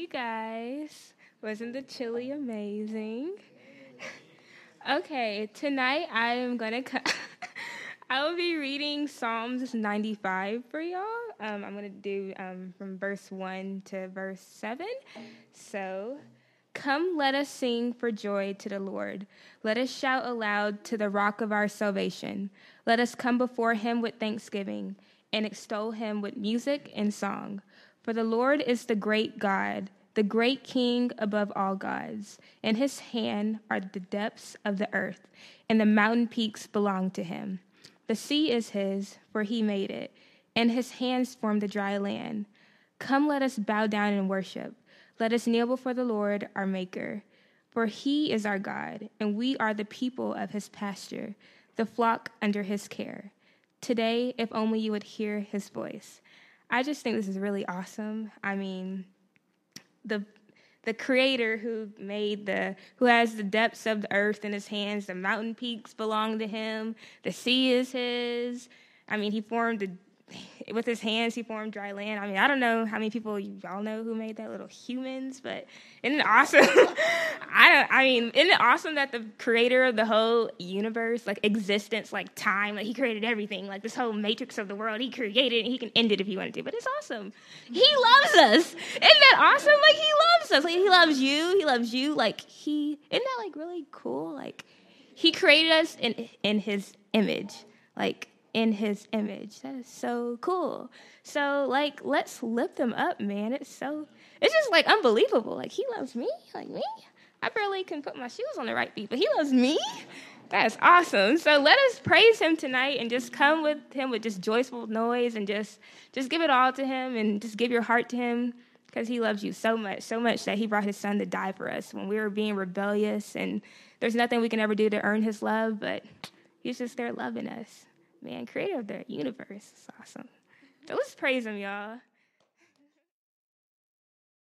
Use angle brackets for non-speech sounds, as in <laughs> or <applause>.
you guys? Wasn't the chili amazing? <laughs> okay, tonight I am gonna. <laughs> I will be reading Psalms 95 for y'all. Um, I'm gonna do um, from verse one to verse seven. So, come, let us sing for joy to the Lord. Let us shout aloud to the Rock of our salvation. Let us come before Him with thanksgiving and extol Him with music and song. For the Lord is the great God, the great King above all gods. In his hand are the depths of the earth, and the mountain peaks belong to him. The sea is his, for he made it, and his hands formed the dry land. Come, let us bow down and worship. Let us kneel before the Lord, our Maker. For he is our God, and we are the people of his pasture, the flock under his care. Today, if only you would hear his voice. I just think this is really awesome. I mean, the the creator who made the who has the depths of the earth in his hands, the mountain peaks belong to him, the sea is his. I mean, he formed the <laughs> with his hands he formed dry land. I mean, I don't know how many people y'all know who made that little humans, but isn't it awesome? <laughs> I don't I mean, isn't it awesome that the creator of the whole universe, like existence, like time, like he created everything, like this whole matrix of the world, he created and he can end it if he wanted to. But it's awesome. He loves us. Isn't that awesome? Like he loves us. Like he loves you. He loves you. Like he isn't that like really cool? Like he created us in in his image. Like in his image. That is so cool. So like let's lift them up, man. It's so it's just like unbelievable. Like he loves me, like me. I barely can put my shoes on the right feet, but he loves me. That's awesome. So let us praise him tonight and just come with him with just joyful noise and just just give it all to him and just give your heart to him because he loves you so much, so much that he brought his son to die for us when we were being rebellious and there's nothing we can ever do to earn his love, but he's just there loving us man, creator of the universe. It's awesome. So let's praise him, y'all.